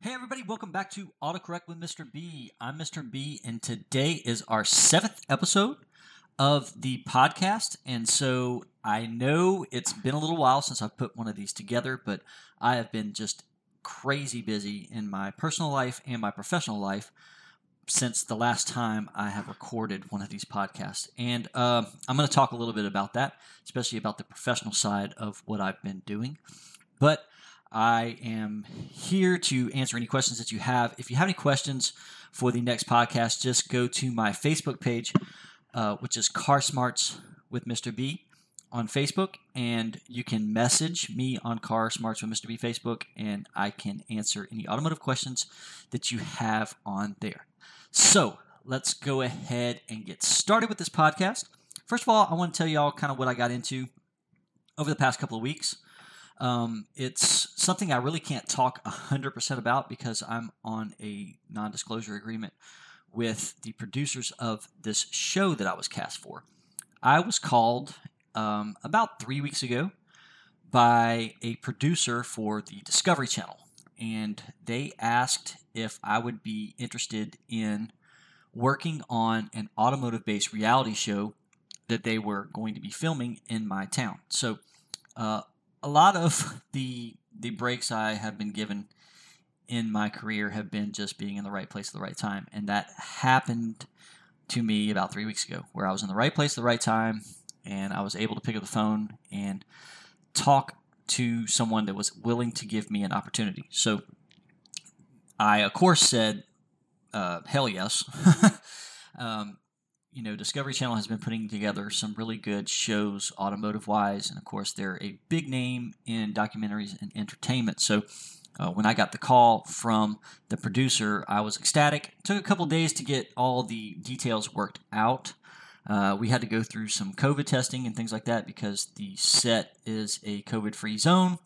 Hey, everybody, welcome back to Autocorrect with Mr. B. I'm Mr. B, and today is our seventh episode of the podcast. And so I know it's been a little while since I've put one of these together, but I have been just crazy busy in my personal life and my professional life since the last time I have recorded one of these podcasts. And uh, I'm going to talk a little bit about that, especially about the professional side of what I've been doing. But I am here to answer any questions that you have. If you have any questions for the next podcast, just go to my Facebook page, uh, which is Car Smarts with Mr. B on Facebook, and you can message me on Car Smarts with Mr. B Facebook, and I can answer any automotive questions that you have on there. So let's go ahead and get started with this podcast. First of all, I want to tell you all kind of what I got into over the past couple of weeks. Um, it's something I really can't talk 100% about because I'm on a non disclosure agreement with the producers of this show that I was cast for. I was called um, about three weeks ago by a producer for the Discovery Channel, and they asked if I would be interested in working on an automotive based reality show that they were going to be filming in my town. So, uh, a lot of the the breaks I have been given in my career have been just being in the right place at the right time, and that happened to me about three weeks ago, where I was in the right place at the right time, and I was able to pick up the phone and talk to someone that was willing to give me an opportunity. So I, of course, said, uh, "Hell yes." um, you know, Discovery Channel has been putting together some really good shows, automotive wise, and of course, they're a big name in documentaries and entertainment. So, uh, when I got the call from the producer, I was ecstatic. It took a couple days to get all the details worked out. Uh, we had to go through some COVID testing and things like that because the set is a COVID free zone.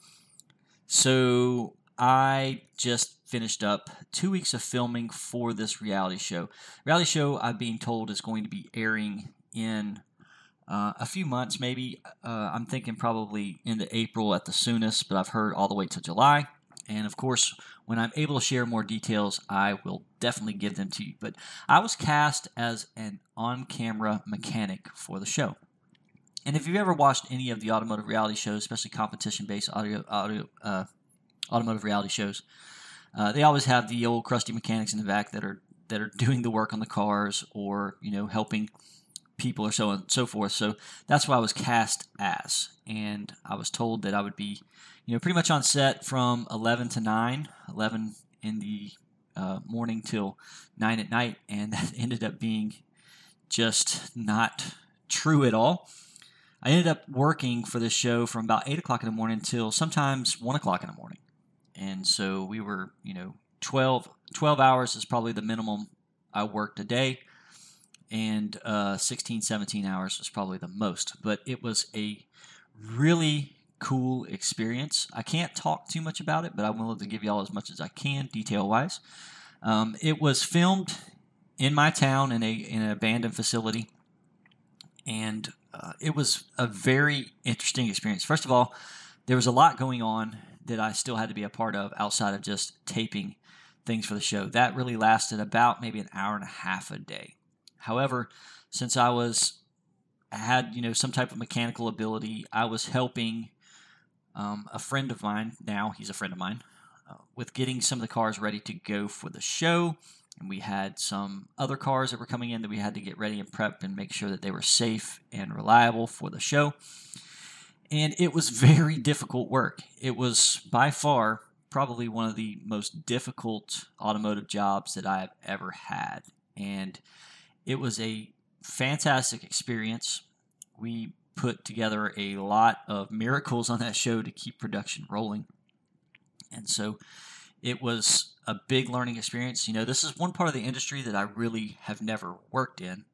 So, I just finished up two weeks of filming for this reality show. Reality show, I'm being told, is going to be airing in uh, a few months, maybe. Uh, I'm thinking probably into April at the soonest, but I've heard all the way to July. And of course, when I'm able to share more details, I will definitely give them to you. But I was cast as an on camera mechanic for the show. And if you've ever watched any of the automotive reality shows, especially competition based audio, audio uh, automotive reality shows, uh, they always have the old crusty mechanics in the back that are that are doing the work on the cars or you know helping people or so on and so forth. So that's what I was cast as, and I was told that I would be you know pretty much on set from 11 to 9, 11 in the uh, morning till 9 at night, and that ended up being just not true at all. I ended up working for this show from about 8 o'clock in the morning till sometimes 1 o'clock in the morning. And so we were, you know, 12, 12 hours is probably the minimum I worked a day. And uh, 16, 17 hours was probably the most. But it was a really cool experience. I can't talk too much about it, but I'm willing to give y'all as much as I can, detail wise. Um, it was filmed in my town in a in an abandoned facility, and uh, it was a very interesting experience. First of all, there was a lot going on that I still had to be a part of outside of just taping things for the show. That really lasted about maybe an hour and a half a day. However, since I was had you know some type of mechanical ability, I was helping um, a friend of mine. Now he's a friend of mine uh, with getting some of the cars ready to go for the show. And we had some other cars that were coming in that we had to get ready and prep and make sure that they were safe and reliable for the show and it was very difficult work. It was by far probably one of the most difficult automotive jobs that I've ever had. And it was a fantastic experience. We put together a lot of miracles on that show to keep production rolling. And so it was a big learning experience. You know, this is one part of the industry that I really have never worked in.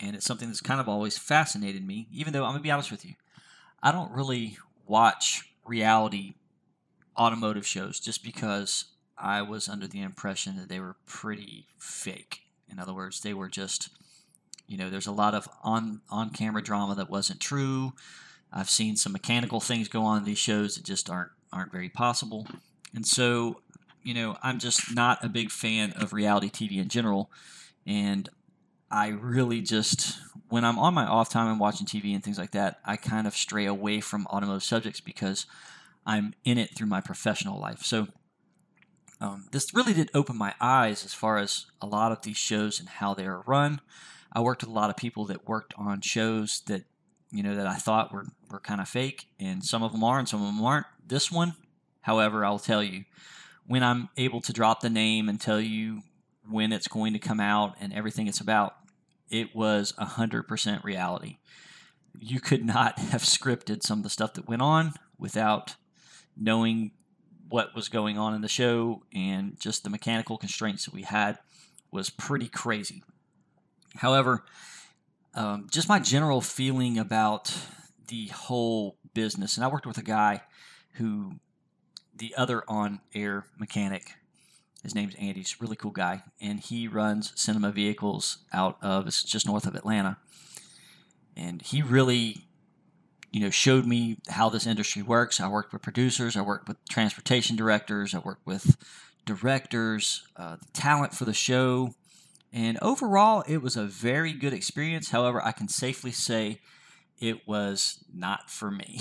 And it's something that's kind of always fascinated me, even though I'm going to be honest with you. I don't really watch reality automotive shows just because I was under the impression that they were pretty fake. In other words, they were just, you know, there's a lot of on on camera drama that wasn't true. I've seen some mechanical things go on in these shows that just aren't aren't very possible. And so you know, I'm just not a big fan of reality TV in general. And I really just, when I'm on my off time and watching TV and things like that, I kind of stray away from automotive subjects because I'm in it through my professional life. So um, this really did open my eyes as far as a lot of these shows and how they are run. I worked with a lot of people that worked on shows that you know that I thought were were kind of fake, and some of them are, and some of them aren't. This one, however, I'll tell you when I'm able to drop the name and tell you when it's going to come out and everything it's about, it was 100% reality. You could not have scripted some of the stuff that went on without knowing what was going on in the show and just the mechanical constraints that we had was pretty crazy. However, um, just my general feeling about the whole business, and I worked with a guy who the other on air mechanic. His name's Andy. He's a really cool guy, and he runs cinema vehicles out of it's just north of Atlanta. And he really, you know, showed me how this industry works. I worked with producers, I worked with transportation directors, I worked with directors, uh, the talent for the show, and overall, it was a very good experience. However, I can safely say it was not for me.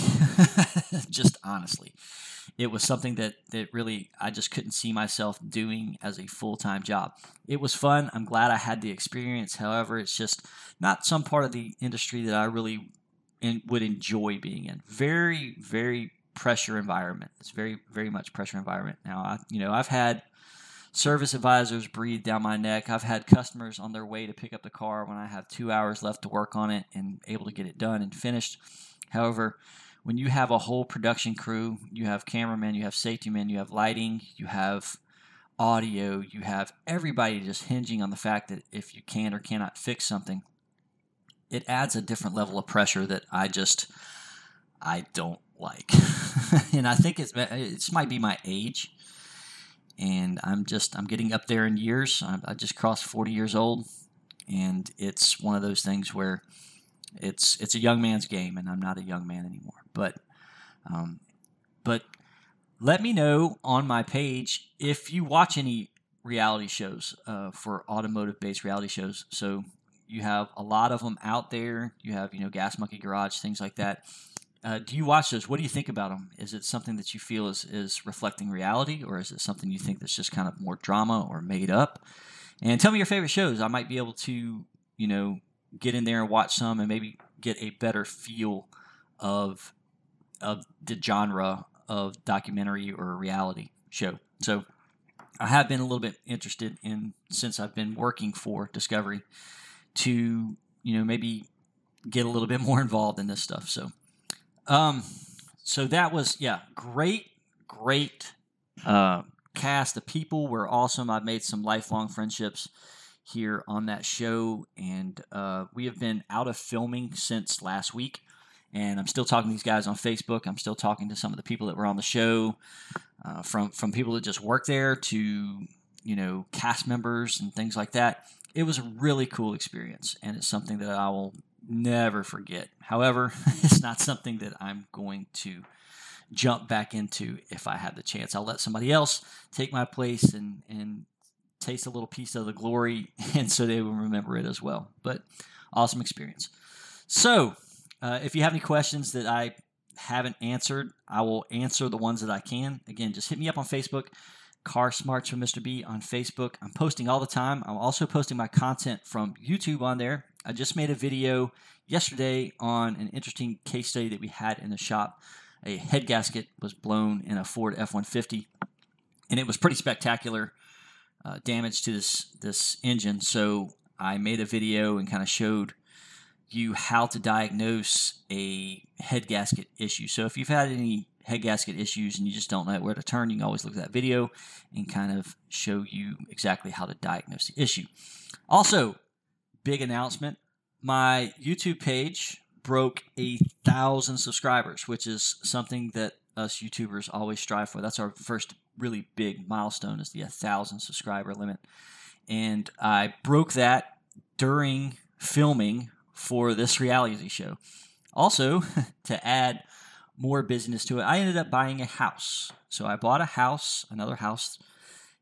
just honestly it was something that that really I just couldn't see myself doing as a full time job. It was fun. I'm glad I had the experience. However, it's just not some part of the industry that I really in, would enjoy being in. Very very pressure environment. It's very very much pressure environment. Now I you know I've had service advisors breathe down my neck. I've had customers on their way to pick up the car when I have two hours left to work on it and able to get it done and finished. However, when you have a whole production crew, you have cameramen, you have safety men, you have lighting, you have audio, you have everybody just hinging on the fact that if you can or cannot fix something, it adds a different level of pressure that I just I don't like. and I think it's it might be my age. And I'm just I'm getting up there in years. I, I just crossed 40 years old, and it's one of those things where it's it's a young man's game, and I'm not a young man anymore. But um, but let me know on my page if you watch any reality shows uh, for automotive based reality shows. So you have a lot of them out there. You have you know Gas Monkey Garage, things like that. Uh, do you watch those? What do you think about them? Is it something that you feel is, is reflecting reality, or is it something you think that's just kind of more drama or made up? And tell me your favorite shows. I might be able to, you know, get in there and watch some and maybe get a better feel of of the genre of documentary or reality show. So I have been a little bit interested in since I've been working for Discovery to you know maybe get a little bit more involved in this stuff. So um so that was yeah great great uh, cast. The people were awesome. I've made some lifelong friendships here on that show, and uh, we have been out of filming since last week and I'm still talking to these guys on Facebook. I'm still talking to some of the people that were on the show, uh, from from people that just work there to you know cast members and things like that. It was a really cool experience, and it's something that I will never forget. However, it's not something that I'm going to jump back into if I had the chance. I'll let somebody else take my place and and taste a little piece of the glory, and so they will remember it as well. But awesome experience. So uh, if you have any questions that I haven't answered, I will answer the ones that I can. Again, just hit me up on Facebook, Car Smarts from Mr. B on Facebook. I'm posting all the time. I'm also posting my content from YouTube on there. I just made a video yesterday on an interesting case study that we had in the shop. A head gasket was blown in a Ford F 150, and it was pretty spectacular uh, damage to this, this engine. So I made a video and kind of showed you how to diagnose a head gasket issue. So if you've had any head gasket issues and you just don't know where to turn, you can always look at that video and kind of show you exactly how to diagnose the issue. Also, big announcement my YouTube page broke a thousand subscribers, which is something that us YouTubers always strive for. That's our first really big milestone is the a 1000 subscriber limit. And I broke that during filming for this reality show. Also, to add more business to it, I ended up buying a house. So I bought a house, another house,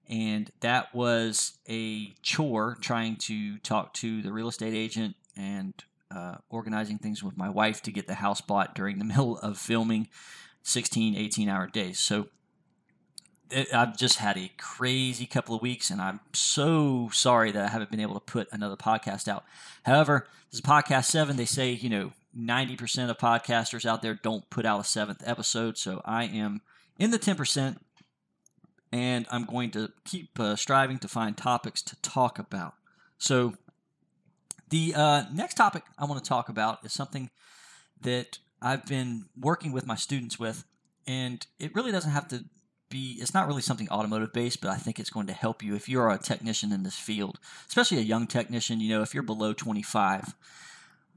and that was a chore trying to talk to the real estate agent and uh, organizing things with my wife to get the house bought during the middle of filming 16 18 hour days so it, I've just had a crazy couple of weeks, and I'm so sorry that I haven't been able to put another podcast out. However, this is podcast seven. They say, you know, 90% of podcasters out there don't put out a seventh episode. So I am in the 10%, and I'm going to keep uh, striving to find topics to talk about. So the uh, next topic I want to talk about is something that I've been working with my students with, and it really doesn't have to be it's not really something automotive based but i think it's going to help you if you're a technician in this field especially a young technician you know if you're below 25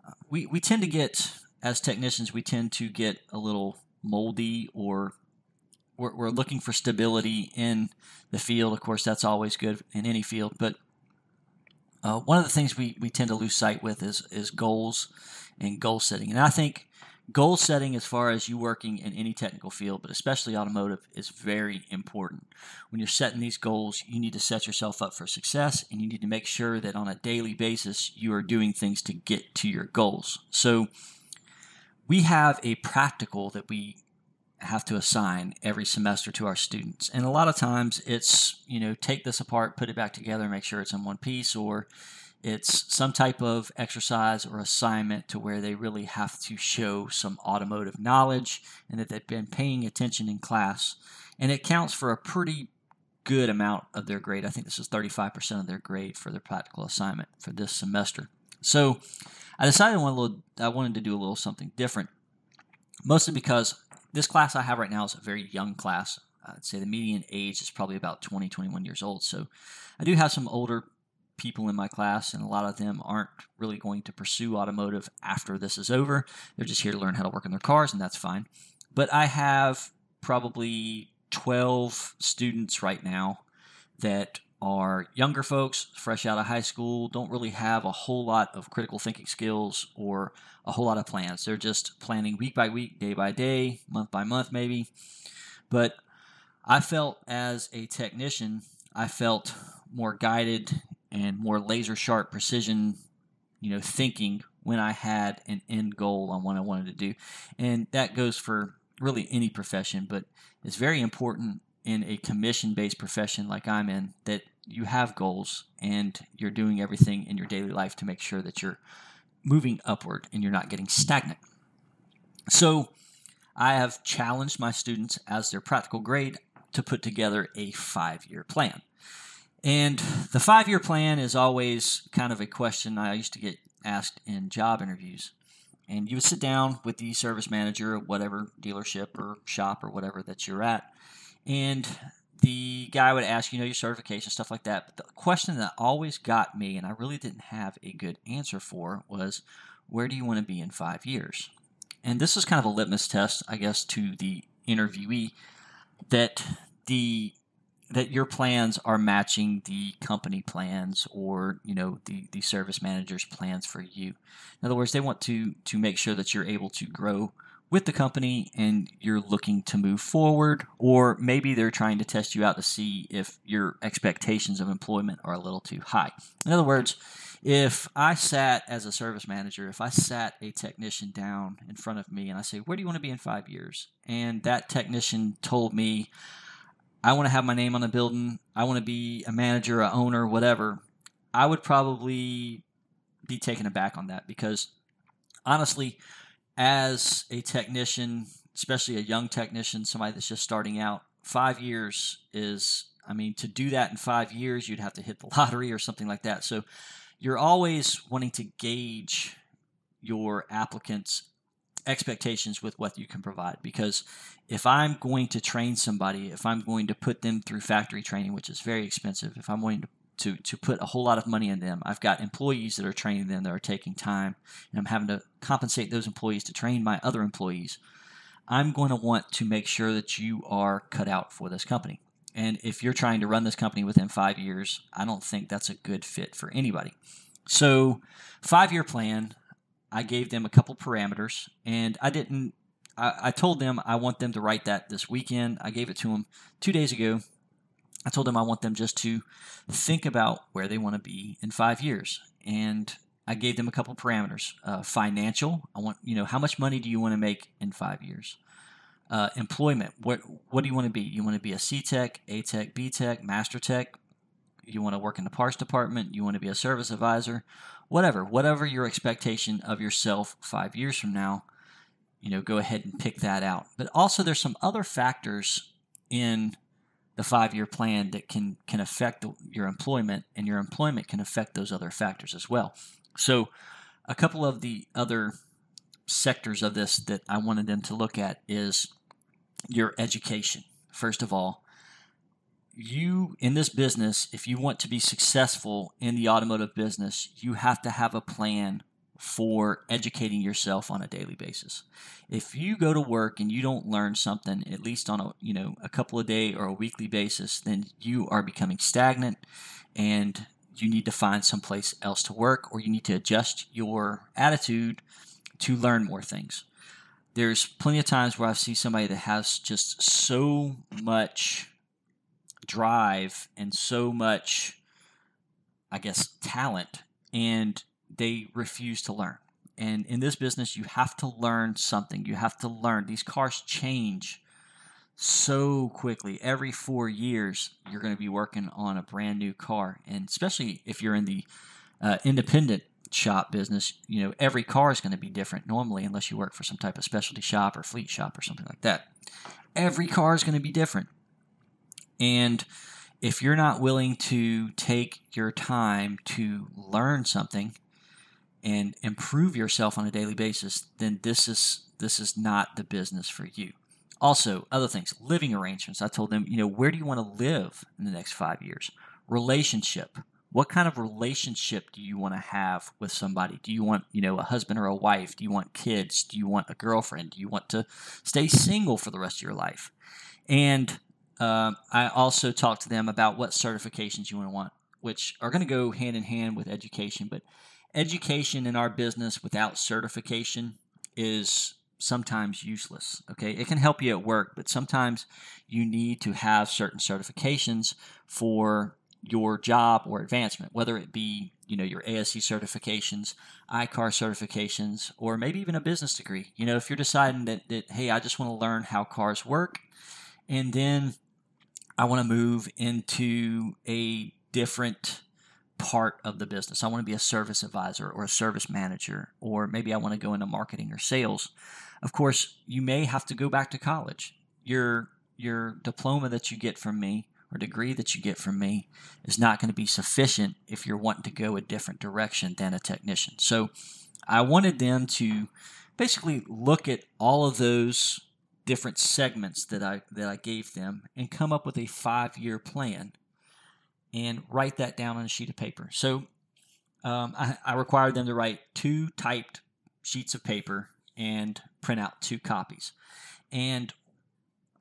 uh, we, we tend to get as technicians we tend to get a little moldy or we're, we're looking for stability in the field. Of course that's always good in any field but uh, one of the things we, we tend to lose sight with is, is goals and goal setting. And i think goal setting as far as you working in any technical field but especially automotive is very important. When you're setting these goals you need to set yourself up for success and you need to make sure that on a daily basis you are doing things to get to your goals. So we have a practical that we have to assign every semester to our students and a lot of times it's you know take this apart put it back together make sure it's in one piece or it's some type of exercise or assignment to where they really have to show some automotive knowledge and that they've been paying attention in class. And it counts for a pretty good amount of their grade. I think this is 35% of their grade for their practical assignment for this semester. So I decided I wanted to do a little something different, mostly because this class I have right now is a very young class. Uh, I'd say the median age is probably about 20, 21 years old. So I do have some older people in my class, and a lot of them aren't really going to pursue automotive after this is over. They're just here to learn how to work on their cars, and that's fine. But I have probably 12 students right now that are younger folks, fresh out of high school, don't really have a whole lot of critical thinking skills or a whole lot of plans. They're just planning week by week, day by day, month by month, maybe. But I felt as a technician, I felt more guided and more laser sharp precision, you know, thinking when I had an end goal on what I wanted to do. And that goes for really any profession, but it's very important in a commission based profession like I'm in that you have goals and you're doing everything in your daily life to make sure that you're moving upward and you're not getting stagnant. So, I have challenged my students as their practical grade to put together a five year plan. And the five year plan is always kind of a question I used to get asked in job interviews. And you would sit down with the service manager at whatever dealership or shop or whatever that you're at. And the guy would ask, you know, your certification, stuff like that. But the question that always got me, and I really didn't have a good answer for, was where do you want to be in five years? And this is kind of a litmus test, I guess, to the interviewee that the that your plans are matching the company plans or you know the, the service manager's plans for you in other words they want to to make sure that you're able to grow with the company and you're looking to move forward or maybe they're trying to test you out to see if your expectations of employment are a little too high in other words if i sat as a service manager if i sat a technician down in front of me and i say where do you want to be in five years and that technician told me I want to have my name on the building. I want to be a manager, a owner, whatever. I would probably be taken aback on that because honestly, as a technician, especially a young technician, somebody that's just starting out, five years is, I mean, to do that in five years, you'd have to hit the lottery or something like that. So you're always wanting to gauge your applicants' expectations with what you can provide because if I'm going to train somebody, if I'm going to put them through factory training, which is very expensive, if I'm going to to, to put a whole lot of money in them. I've got employees that are training them that are taking time, and I'm having to compensate those employees to train my other employees. I'm going to want to make sure that you are cut out for this company. And if you're trying to run this company within five years, I don't think that's a good fit for anybody. So, five year plan, I gave them a couple parameters, and I didn't. I, I told them I want them to write that this weekend. I gave it to them two days ago, I told them I want them just to think about where they want to be in five years. And I gave them a couple parameters. Uh, financial, I want, you know, how much money do you want to make in five years? Uh, employment, what what do you want to be? You want to be a C Tech, A Tech, B Tech, Master Tech? You want to work in the parts department? You want to be a service advisor? Whatever, whatever your expectation of yourself five years from now, you know, go ahead and pick that out. But also, there's some other factors in the five year plan that can can affect your employment, and your employment can affect those other factors as well. So, a couple of the other sectors of this that I wanted them to look at is your education. First of all, you in this business, if you want to be successful in the automotive business, you have to have a plan for educating yourself on a daily basis. If you go to work and you don't learn something at least on a, you know, a couple of day or a weekly basis, then you are becoming stagnant and you need to find someplace else to work or you need to adjust your attitude to learn more things. There's plenty of times where I see somebody that has just so much drive and so much, I guess, talent, and they refuse to learn. And in this business, you have to learn something. You have to learn. These cars change so quickly. Every four years, you're going to be working on a brand new car. And especially if you're in the uh, independent shop business, you know, every car is going to be different normally, unless you work for some type of specialty shop or fleet shop or something like that. Every car is going to be different. And if you're not willing to take your time to learn something and improve yourself on a daily basis, then this is this is not the business for you. Also, other things, living arrangements. I told them, you know, where do you want to live in the next five years? Relationship. What kind of relationship do you want to have with somebody? Do you want, you know, a husband or a wife? Do you want kids? Do you want a girlfriend? Do you want to stay single for the rest of your life? And uh, I also talked to them about what certifications you want to want, which are going to go hand in hand with education. But education in our business without certification is sometimes useless. Okay, it can help you at work, but sometimes you need to have certain certifications for your job or advancement, whether it be you know your ASE certifications, I-CAR certifications, or maybe even a business degree. You know, if you're deciding that, that hey, I just want to learn how cars work, and then I want to move into a different part of the business. I want to be a service advisor or a service manager, or maybe I want to go into marketing or sales. Of course, you may have to go back to college. Your your diploma that you get from me or degree that you get from me is not going to be sufficient if you're wanting to go a different direction than a technician. So I wanted them to basically look at all of those different segments that I that I gave them and come up with a five year plan and write that down on a sheet of paper. So um, I, I required them to write two typed sheets of paper and print out two copies. And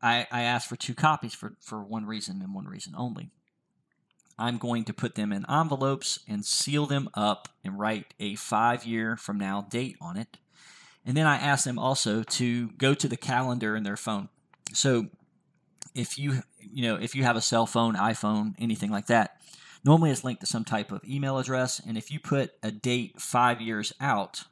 I, I asked for two copies for, for one reason and one reason only. I'm going to put them in envelopes and seal them up and write a five year from now date on it. And then I asked them also to go to the calendar in their phone. So if you you know if you have a cell phone, iPhone, anything like that, normally it's linked to some type of email address. And if you put a date five years out,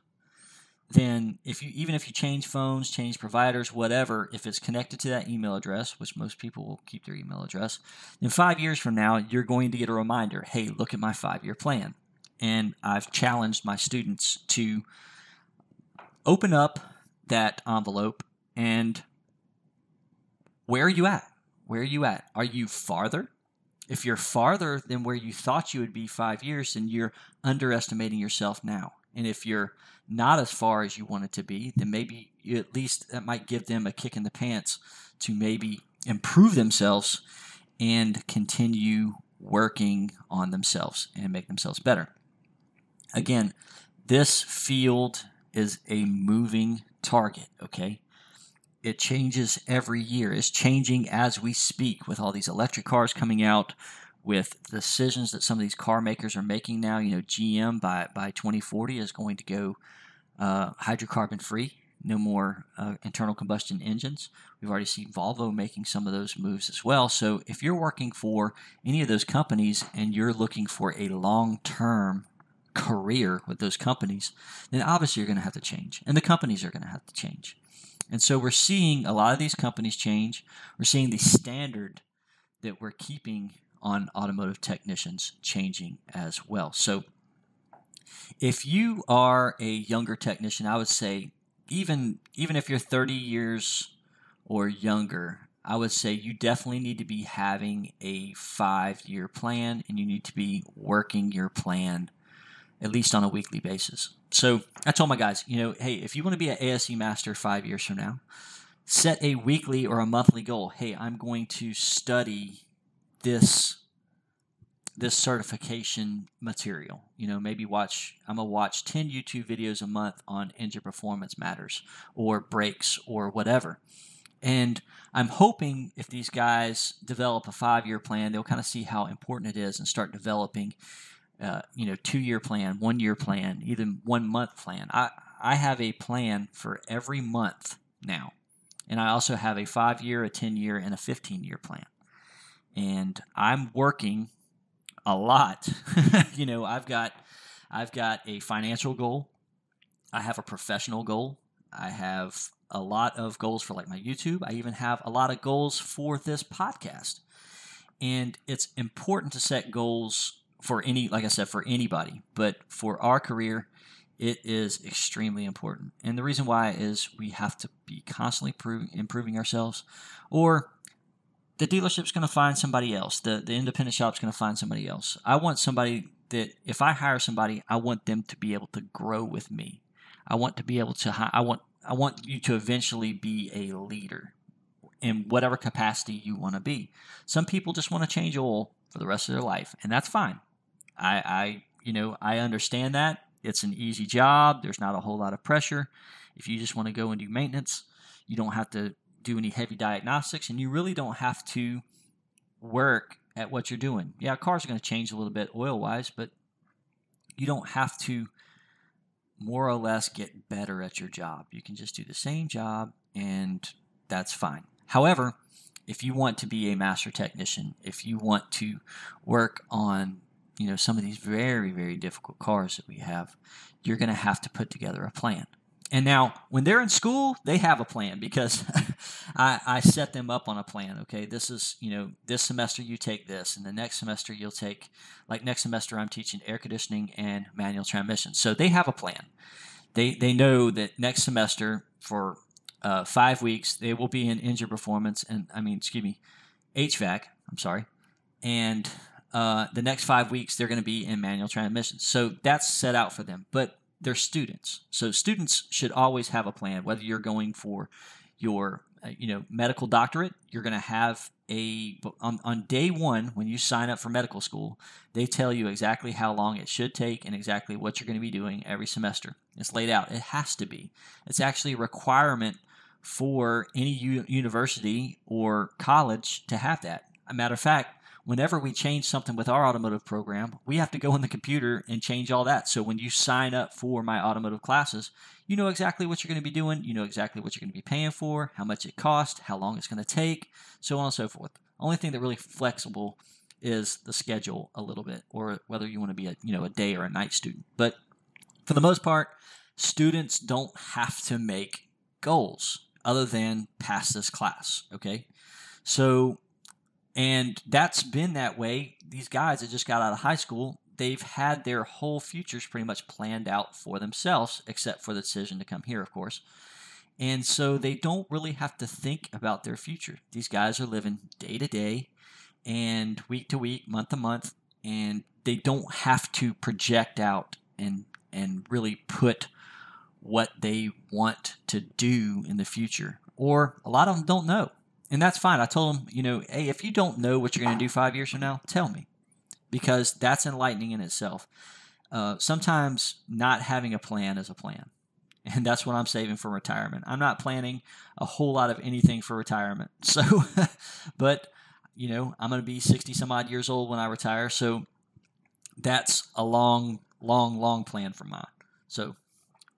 then if you even if you change phones, change providers, whatever, if it's connected to that email address, which most people will keep their email address, then five years from now you're going to get a reminder. Hey, look at my five-year plan. And I've challenged my students to open up that envelope and where are you at? Where are you at? Are you farther? If you're farther than where you thought you would be five years, then you're underestimating yourself now. And if you're not as far as you want it to be, then maybe at least that might give them a kick in the pants to maybe improve themselves and continue working on themselves and make themselves better. Again, this field is a moving target, okay? It changes every year. It's changing as we speak with all these electric cars coming out, with decisions that some of these car makers are making now. You know, GM by by 2040 is going to go uh, hydrocarbon free. no more uh, internal combustion engines. We've already seen Volvo making some of those moves as well. So if you're working for any of those companies and you're looking for a long term career with those companies, then obviously you're going to have to change, and the companies are going to have to change. And so we're seeing a lot of these companies change. We're seeing the standard that we're keeping on automotive technicians changing as well. So if you are a younger technician, I would say even even if you're 30 years or younger, I would say you definitely need to be having a 5-year plan and you need to be working your plan at least on a weekly basis. So I told my guys, you know, hey, if you want to be an ASE master 5 years from now, set a weekly or a monthly goal. Hey, I'm going to study this this certification material. You know, maybe watch, I'm going to watch 10 YouTube videos a month on engine performance matters or brakes or whatever. And I'm hoping if these guys develop a five year plan, they'll kind of see how important it is and start developing, uh, you know, two year plan, one year plan, even one month plan. I, I have a plan for every month now. And I also have a five year, a 10 year, and a 15 year plan. And I'm working a lot. you know, I've got I've got a financial goal. I have a professional goal. I have a lot of goals for like my YouTube. I even have a lot of goals for this podcast. And it's important to set goals for any like I said for anybody, but for our career it is extremely important. And the reason why is we have to be constantly improving ourselves or the dealership's going to find somebody else. The the independent shop's going to find somebody else. I want somebody that if I hire somebody, I want them to be able to grow with me. I want to be able to I want I want you to eventually be a leader in whatever capacity you want to be. Some people just want to change oil for the rest of their life, and that's fine. I, I you know I understand that it's an easy job. There's not a whole lot of pressure. If you just want to go and do maintenance, you don't have to do any heavy diagnostics, and you really don't have to work at what you're doing. Yeah, cars are going to change a little bit oil wise, but you don't have to more or less get better at your job. You can just do the same job, and that's fine. However, if you want to be a master technician, if you want to work on you know some of these very very difficult cars that we have, you're going to have to put together a plan. And now, when they're in school, they have a plan because I, I, set them up on a plan. Okay, this is, you know, this semester you take this, and the next semester you'll take, like next semester, I'm teaching air conditioning and manual transmission. So they have a plan. They, they know that next semester for uh, five weeks, they will be in engine performance and, I mean, excuse me, HVAC, I'm sorry. And uh, the next five weeks, they're going to be in manual transmission. So that's set out for them. But they're students. So students should always have a plan. Whether you're going for your uh, you know medical doctorate, you're going to have a on, on day one when you sign up for medical school. They tell you exactly how long it should take and exactly what you're going to be doing every semester. It's laid out. It has to be. It's actually a requirement for any u- university or college to have that. A matter of fact, whenever we change something with our automotive program, we have to go in the computer and change all that. So when you sign up for my automotive classes, you know exactly what you're going to be doing, you know exactly what you're going to be paying for, how much it costs, how long it's going to take, so on and so forth. Only thing that really flexible is the schedule a little bit, or whether you want to be a you know a day or a night student. But for the most part, students don't have to make goals other than pass this class. Okay, so and that's been that way. These guys that just got out of high school, they've had their whole futures pretty much planned out for themselves, except for the decision to come here, of course. And so they don't really have to think about their future. These guys are living day to day and week to week, month to month, and they don't have to project out and and really put what they want to do in the future. Or a lot of them don't know and that's fine. I told them, you know, hey, if you don't know what you're going to do five years from now, tell me, because that's enlightening in itself. Uh, sometimes not having a plan is a plan, and that's what I'm saving for retirement. I'm not planning a whole lot of anything for retirement. So, but you know, I'm going to be 60 some odd years old when I retire. So that's a long, long, long plan for mine. So,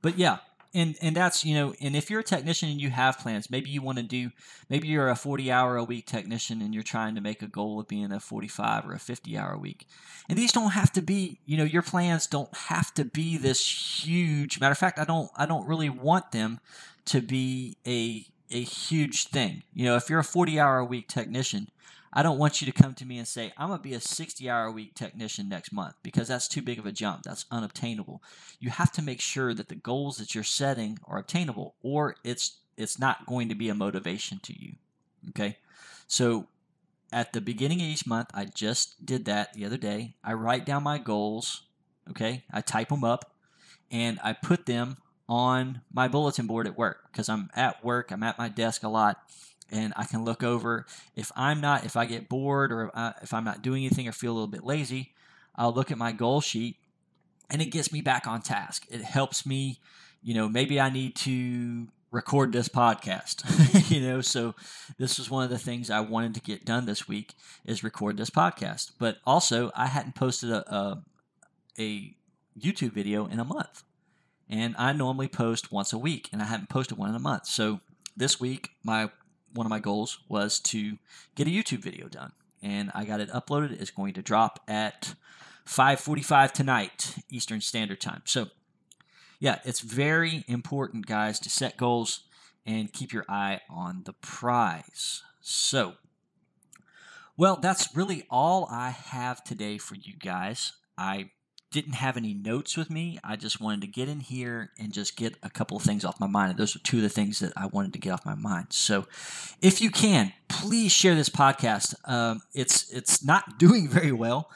but yeah, and and that's you know, and if you're a technician and you have plans, maybe you want to do, maybe you're a 40 hour a week technician and you're trying to make a goal of being a 45 or a 50 hour a week. And these don't have to be, you know, your plans don't have to be this huge. Matter of fact, I don't, I don't really want them to be a a huge thing. You know, if you're a 40 hour a week technician, I don't want you to come to me and say, I'm going to be a 60 hour a week technician next month because that's too big of a jump. That's unobtainable. You have to make sure that the goals that you're setting are obtainable or it's it's not going to be a motivation to you. Okay? So at the beginning of each month, I just did that the other day. I write down my goals, okay? I type them up and I put them on my bulletin board at work because I'm at work, I'm at my desk a lot and I can look over. If I'm not, if I get bored or uh, if I'm not doing anything or feel a little bit lazy, I'll look at my goal sheet and it gets me back on task. It helps me, you know, maybe I need to record this podcast, you know, so this was one of the things I wanted to get done this week is record this podcast. But also, I hadn't posted a, a, a YouTube video in a month. And I normally post once a week, and I haven't posted one in a month. So this week, my one of my goals was to get a YouTube video done, and I got it uploaded. It's going to drop at 5:45 tonight Eastern Standard Time. So, yeah, it's very important, guys, to set goals and keep your eye on the prize. So, well, that's really all I have today for you guys. I didn't have any notes with me. I just wanted to get in here and just get a couple of things off my mind. And those are two of the things that I wanted to get off my mind. So, if you can, please share this podcast. Um, it's it's not doing very well,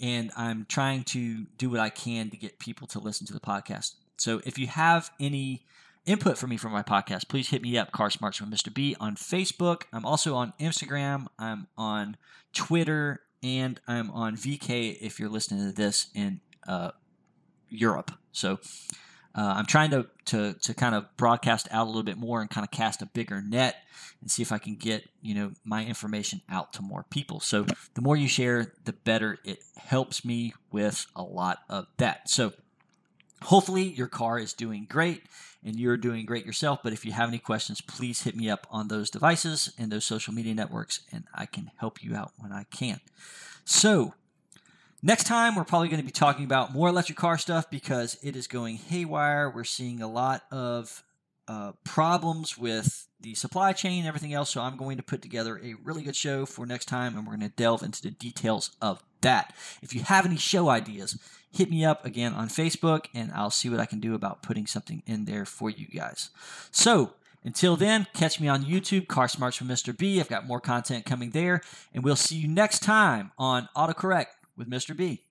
and I'm trying to do what I can to get people to listen to the podcast. So, if you have any input for me for my podcast, please hit me up, Car Smarts with Mr. B on Facebook. I'm also on Instagram. I'm on Twitter and I'm on VK if you're listening to this in uh, Europe. So uh, I'm trying to, to to kind of broadcast out a little bit more and kind of cast a bigger net and see if I can get you know my information out to more people. So the more you share, the better it helps me with a lot of that. So hopefully your car is doing great and you're doing great yourself. But if you have any questions, please hit me up on those devices and those social media networks, and I can help you out when I can. So Next time, we're probably going to be talking about more electric car stuff because it is going haywire. We're seeing a lot of uh, problems with the supply chain and everything else. So I'm going to put together a really good show for next time, and we're going to delve into the details of that. If you have any show ideas, hit me up again on Facebook, and I'll see what I can do about putting something in there for you guys. So until then, catch me on YouTube, Car Smarts from Mr. B. I've got more content coming there, and we'll see you next time on AutoCorrect with Mr. B.